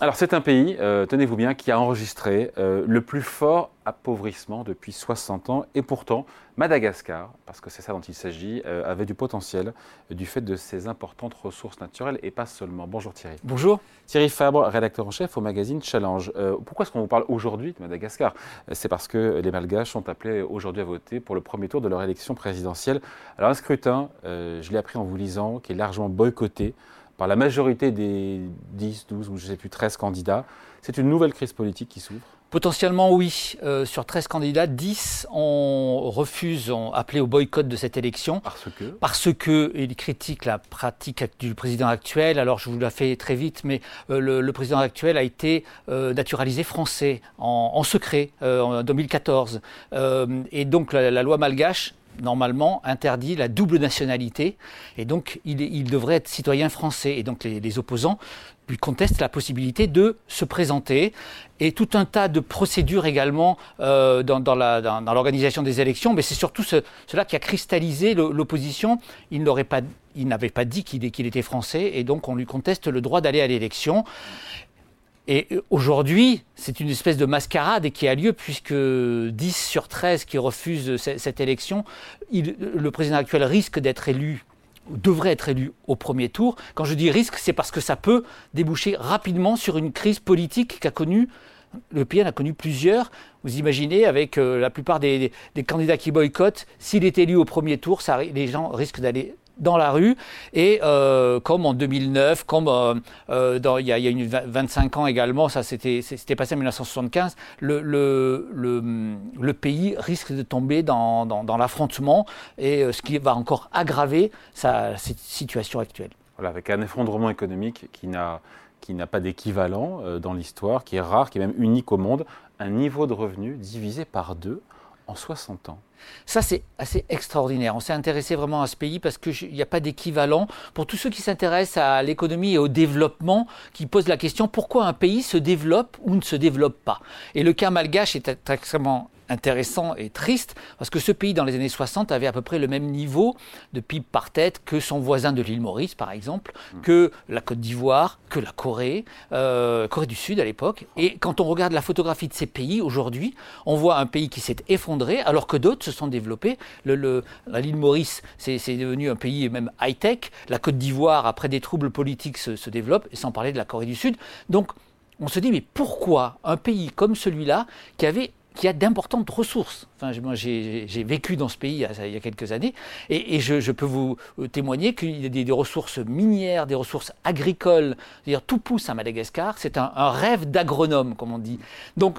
Alors c'est un pays, euh, tenez-vous bien, qui a enregistré euh, le plus fort appauvrissement depuis 60 ans. Et pourtant, Madagascar, parce que c'est ça dont il s'agit, euh, avait du potentiel du fait de ses importantes ressources naturelles et pas seulement. Bonjour Thierry. Bonjour. Thierry Fabre, rédacteur en chef au magazine Challenge. pourquoi est-ce qu'on vous parle aujourd'hui de Madagascar? C'est parce que les Malgaches sont appelés aujourd'hui à voter pour le premier tour de leur élection présidentielle. Alors un scrutin, je l'ai appris en vous lisant, qui est largement boycotté par la majorité des 10, 12 ou je ne sais plus 13 candidats. C'est une nouvelle crise politique qui s'ouvre Potentiellement oui. Euh, sur 13 candidats, 10 ont refusé, ont appelé au boycott de cette élection. Parce que? Parce qu'ils critiquent la pratique du président actuel. Alors je vous la fais très vite, mais euh, le, président actuel a été euh, naturalisé français en, secret en 2014. et donc la loi malgache normalement interdit la double nationalité et donc il, devrait être citoyen français. Et donc les, opposants lui contestent la possibilité de se présenter et tout un tas de procédures également euh, dans, l'organisation des élections. Mais c'est surtout cela qui a cristallisé l'opposition. Il n'avait pas dit qu'il était français et donc on lui conteste le droit d'aller à l'élection. Et euh, aujourd'hui, c'est une espèce de mascarade qui a lieu puisque 10 sur 13 qui refusent cette élection, le président actuel risque d'être élu devrait être élu au premier tour. Quand je dis risque, c'est parce que ça peut déboucher rapidement sur une crise politique qu'a connue le pays a connu plusieurs. Vous imaginez, avec euh, la plupart des, candidats qui boycottent, s'il est élu au premier tour, les gens risquent d'aller dans la rue. Et euh, comme en 2009, comme euh, euh, il, y a, a 25 ans également, ça c'était passé en 1975, le, le, le, pays risque de tomber dans, dans, l'affrontement et ce qui va encore aggraver sa situation actuelle. Voilà, avec un effondrement économique qui n'a qui n'a pas d'équivalent dans l'histoire, qui est rare, qui est même unique au monde, un niveau de revenu divisé par deux en 60 ans. Ça, c'est assez extraordinaire. On s'est intéressé vraiment à ce pays parce qu'il n'y a pas d'équivalent. Pour tous ceux qui s'intéressent à l'économie et au développement, qui posent la question pourquoi un pays se développe ou ne se développe pas? Et le cas malgache est extrêmement intéressant et triste, parce que ce pays, dans les années 60, avait à peu près le même niveau de PIB par tête que son voisin de l'île Maurice, par exemple, mm. que la Côte d'Ivoire, que la Corée, euh, Corée du Sud à l'époque. Et quand on regarde la photographie de ces pays aujourd'hui, on voit un pays qui s'est effondré, alors que d'autres se sont développés. Le, l'île Maurice, c'est, devenu un pays même high-tech. La Côte d'Ivoire, après des troubles politiques, se, se développe, sans parler de la Corée du Sud. Donc, on se dit, mais pourquoi un pays comme celui-là, qui avait qui a d'importantes ressources. Enfin, moi, j'ai vécu dans ce pays il y a, quelques années, et, je, peux vous euh, témoigner qu'il y a des, ressources minières, des ressources agricoles, c'est-à-dire tout pousse à Madagascar. C'est un, rêve d'agronome, comme on dit. Donc,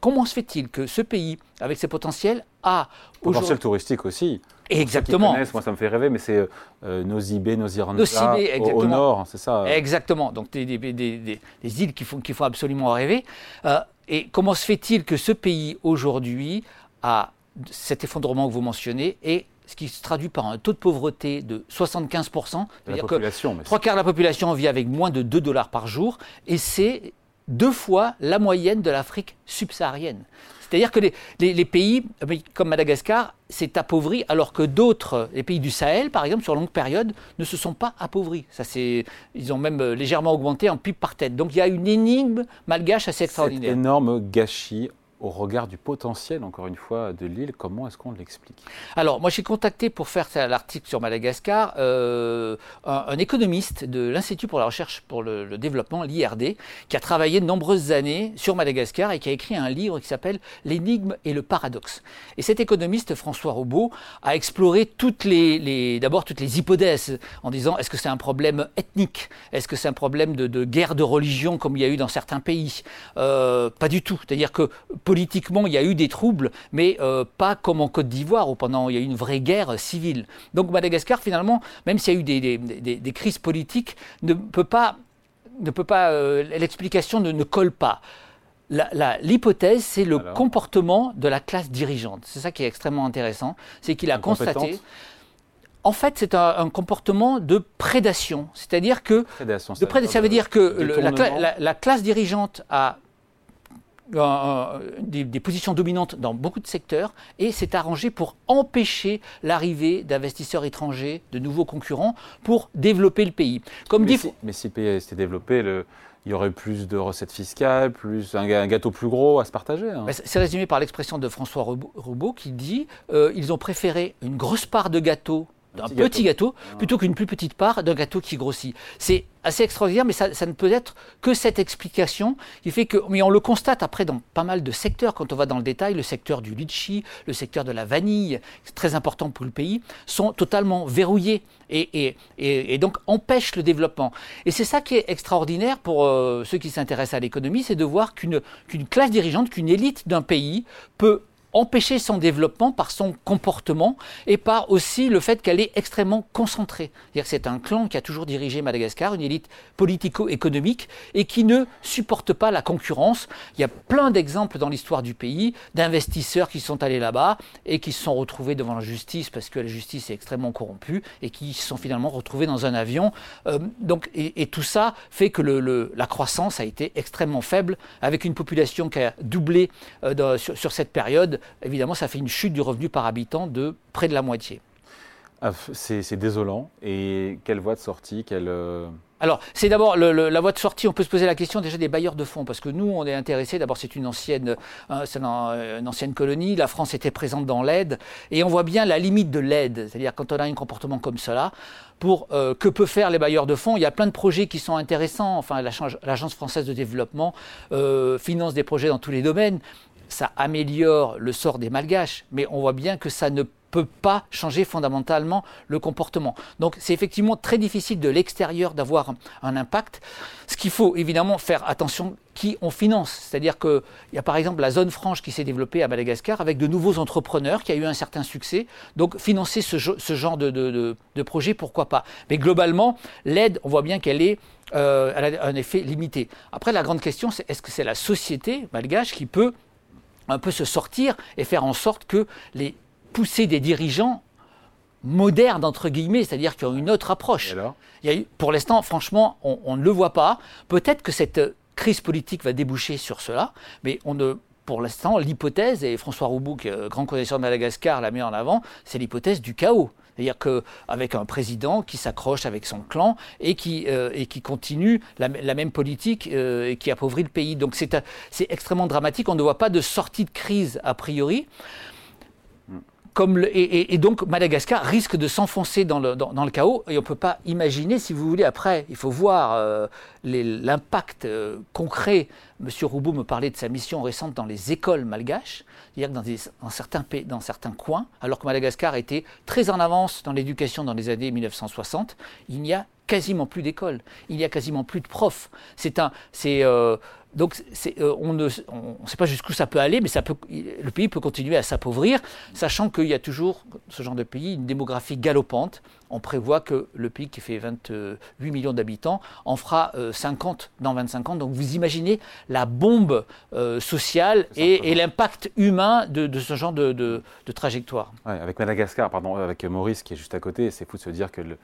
comment se fait-il que ce pays, avec ses potentiels, a potentiel touristique aussi. Exactement. moi, ça me fait rêver, mais c'est euh, Nosibé, Nosiranda, au, au, nord, c'est ça. Exactement. Donc des, des, des, îles qui font, qui font absolument rêver. Euh, et comment se fait-il que ce pays aujourd'hui a cet effondrement que vous mentionnez et ce qui se traduit par un taux de pauvreté de 75%. La population, que trois quarts de la population vit avec moins de 2 dollars par jour, et c'est deux fois la moyenne de l'Afrique subsaharienne. C'est-à-dire que les, pays comme Madagascar s'est appauvri alors que d'autres, les pays du Sahel par exemple, sur longue période, ne se sont pas appauvris. Ça, ils ont même légèrement augmenté en PIB par tête. Donc il y a une énigme malgache assez extraordinaire. Cet énorme gâchis au regard du potentiel, encore une fois, de l'île, comment est-ce qu'on l'explique? Alors, moi, j'ai contacté pour faire l'article sur Madagascar euh, un, économiste de l'Institut pour la recherche pour le, développement, l'IRD, qui a travaillé de nombreuses années sur Madagascar et qui a écrit un livre qui s'appelle L'énigme et le paradoxe. Et cet économiste, François Robot, a exploré d'abord toutes les hypothèses en disant est-ce que c'est un problème ethnique? Est-ce que c'est un problème de, guerre de religion comme il y a eu dans certains pays? Euh, Pas du tout. C'est-à-dire que politiquement, il y a eu des troubles, mais euh, pas comme en Côte d'Ivoire, où pendant il y a eu une vraie guerre civile. Donc Madagascar, finalement, même s'il y a eu des, crises politiques, ne peut pas, ne peut pas, euh, l'explication ne, colle pas. L'hypothèse, c'est le comportement de la classe dirigeante. C'est ça qui est extrêmement intéressant. C'est qu'il a constaté. En fait, c'est un, comportement de prédation. C'est-à-dire que. Prédation, ça veut dire que la, classe dirigeante a des, positions dominantes dans beaucoup de secteurs et s'est arrangé pour empêcher l'arrivée d'investisseurs étrangers, de nouveaux concurrents, pour développer le pays. Comme mais, dit, si, mais si le pays s'était développé, le, il y aurait plus de recettes fiscales, plus un gâteau plus gros à se partager. Hein. C'est résumé par l'expression de François Roubaud qui dit euh, ils ont préféré une grosse part de gâteau un petit, gâteau, ah. plutôt qu'une plus petite part d'un gâteau qui grossit. C'est assez extraordinaire, mais ça, ne peut être que cette explication qui fait que, mais on le constate après dans pas mal de secteurs, quand on va dans le détail, le secteur du litchi, le secteur de la vanille, très important pour le pays, sont totalement verrouillés et, et, donc empêchent le développement. Et c'est ça qui est extraordinaire pour euh, ceux qui s'intéressent à l'économie, c'est de voir qu'une qu'une classe dirigeante, qu'une élite d'un pays peut empêcher son développement par son comportement et par aussi le fait qu'elle est extrêmement concentrée. C'est un clan qui a toujours dirigé Madagascar, une élite politico-économique et qui ne supporte pas la concurrence. Il y a plein d'exemples dans l'histoire du pays d'investisseurs qui sont allés là-bas et qui se sont retrouvés devant la justice parce que la justice est extrêmement corrompue et qui se sont finalement retrouvés dans un avion. Euh, donc, et, tout ça fait que la croissance a été extrêmement faible avec une population qui a doublé euh, sur cette période évidemment, ça fait une chute du revenu par habitant de près de la moitié. Ah, c'est désolant. Et quelle voie de sortie quelle, euh, Alors, c'est d'abord la voie de sortie. On peut se poser la question déjà des bailleurs de fonds, parce que nous, on est intéressés. D'abord, c'est une ancienne, euh, une ancienne colonie. La France était présente dans l'aide, et on voit bien la limite de l'aide. C'est-à-dire quand on a un comportement comme cela, pour euh, que peuvent faire les bailleurs de fonds. Il y a plein de projets qui sont intéressants. Enfin, l'Agence française de développement finance des projets dans tous les domaines ça améliore le sort des malgaches, mais on voit bien que ça ne peut pas changer fondamentalement le comportement. Donc c'est effectivement très difficile de l'extérieur d'avoir un impact. Ce qu'il faut évidemment faire attention qui on finance. C'est-à-dire qu'il y a par exemple la zone franche qui s'est développée à Madagascar avec de nouveaux entrepreneurs qui a eu un certain succès. Donc financer ce, genre de, projet, pourquoi pas. Mais globalement, l'aide, on voit bien qu'elle est... Euh, elle a un effet limité. Après, la grande question, c'est est-ce que c'est la société malgache qui peut un peu se sortir et faire en sorte que les poussées des dirigeants modernes, entre guillemets, c'est-à-dire qui ont une autre approche. Il y a eu, pour l'instant, franchement, on, ne le voit pas. Peut-être que cette crise politique va déboucher sur cela, mais on ne, pour l'instant, l'hypothèse, et François Roubou, grand connaisseur de Madagascar, l'a mis en avant, c'est l'hypothèse du chaos. C'est-à-dire qu'avec un président qui s'accroche avec son clan et qui, euh, et qui continue la, même politique euh, et qui appauvrit le pays. Donc c'est extrêmement dramatique. On ne voit pas de sortie de crise a priori et, donc Madagascar risque de s'enfoncer dans le, chaos et on ne peut pas imaginer, si vous voulez, après, il faut voir euh, l'impact euh, concret. Monsieur Roubou me parlait de sa mission récente dans les écoles malgaches, c'est-à-dire dans, dans, certains pays, dans certains coins, alors que Madagascar était très en avance dans l'éducation dans les années 1960, il n'y a quasiment plus d'écoles, il n'y a quasiment plus de profs. C'est un, c'est, euh, donc euh, on ne sait pas jusqu'où ça peut aller, mais ça peut, le pays peut continuer à s'appauvrir, sachant qu'il y a toujours, ce genre de pays, une démographie galopante. On prévoit que le pays qui fait 28 millions d'habitants en fera 50 euh, dans 25 ans. Donc vous imaginez la bombe euh, sociale et, l'impact humain de, ce genre de, trajectoire. avec Madagascar, pardon, avec Maurice qui est juste à côté, c'est fou de se dire que le,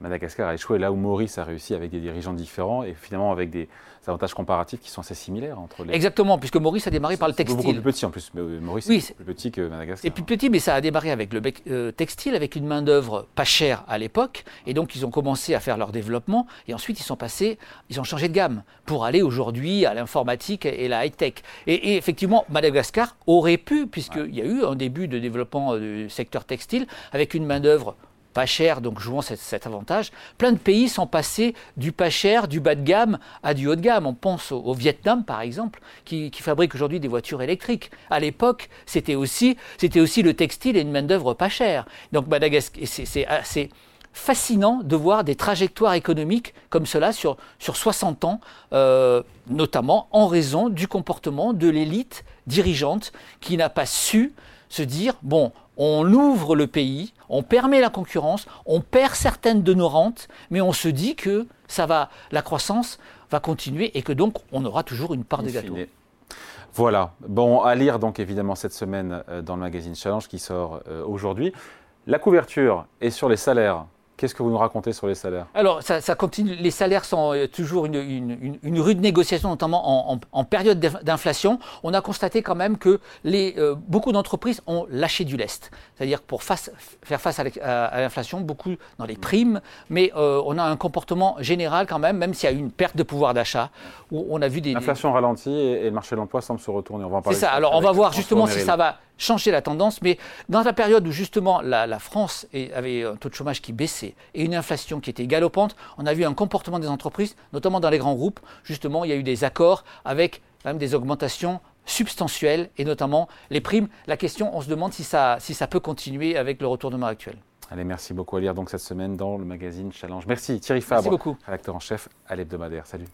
Madagascar a échoué là où Maurice a réussi avec des dirigeants différents et finalement avec des avantages comparatifs qui sont assez similaires entre les. Exactement, puisque Maurice a démarré par le textile. Beaucoup plus petit en plus, mais euh, Maurice est plus petit que Madagascar. C'est plus petit, mais ça a démarré avec le euh, textile, avec une main-d'œuvre pas chère à l'époque, et donc ils ont commencé à faire leur développement, et ensuite ils sont passés, ils ont changé de gamme pour aller aujourd'hui à l'informatique et la high-tech. Et, effectivement, Madagascar aurait pu, puisqu'il y a eu un début de développement euh, du secteur textile, avec une main-d'œuvre pas cher, donc jouons cet, avantage. Plein de pays sont passés du pas cher, du bas de gamme à du haut de gamme. On pense au, Vietnam, par exemple, qui, fabrique aujourd'hui des voitures électriques. À l'époque, c'était aussi, c'était aussi le textile et une main-d'œuvre pas chère. Donc Madagascar, c'est assez fascinant de voir des trajectoires économiques comme cela sur, sur 60 ans, euh, notamment en raison du comportement de l'élite dirigeante qui n'a pas su se dire, bon, on ouvre le pays, on permet la concurrence, on perd certaines de nos rentes, mais on se dit que ça va, la croissance va continuer et que donc on aura toujours une part des gâteaux. Voilà. Bon, à lire donc évidemment cette semaine euh, dans le magazine Challenge qui sort euh, aujourd'hui. La couverture est sur les salaires Qu'est-ce que vous nous racontez sur les salaires? Alors, ça, continue. Les salaires sont euh, toujours une, rude négociation, notamment en, période d'inflation. On a constaté quand même que les, euh, beaucoup d'entreprises ont lâché du lest. C'est-à-dire pour faire face à l'inflation, beaucoup dans les primes, mais euh, on a un comportement général quand même, même s'il y a une perte de pouvoir d'achat, où on a vu des... L'inflation ralentit et, le marché de l'emploi semble se retourner. On va en parler. C'est ça. Alors, on va voir justement si ça va changer la tendance, mais dans la période où justement la, France avait un taux de chômage qui baissait et une inflation qui était galopante, on a vu un comportement des entreprises, notamment dans les grands groupes. Justement, il y a eu des accords avec même des augmentations substantielles et notamment les primes. La question, on se demande si ça, si ça peut continuer avec le retournement actuel. Allez, merci beaucoup à lire donc cette semaine dans le magazine Challenge. Merci Thierry Fabre, merci beaucoup. rédacteur en chef à l'hebdomadaire. Salut.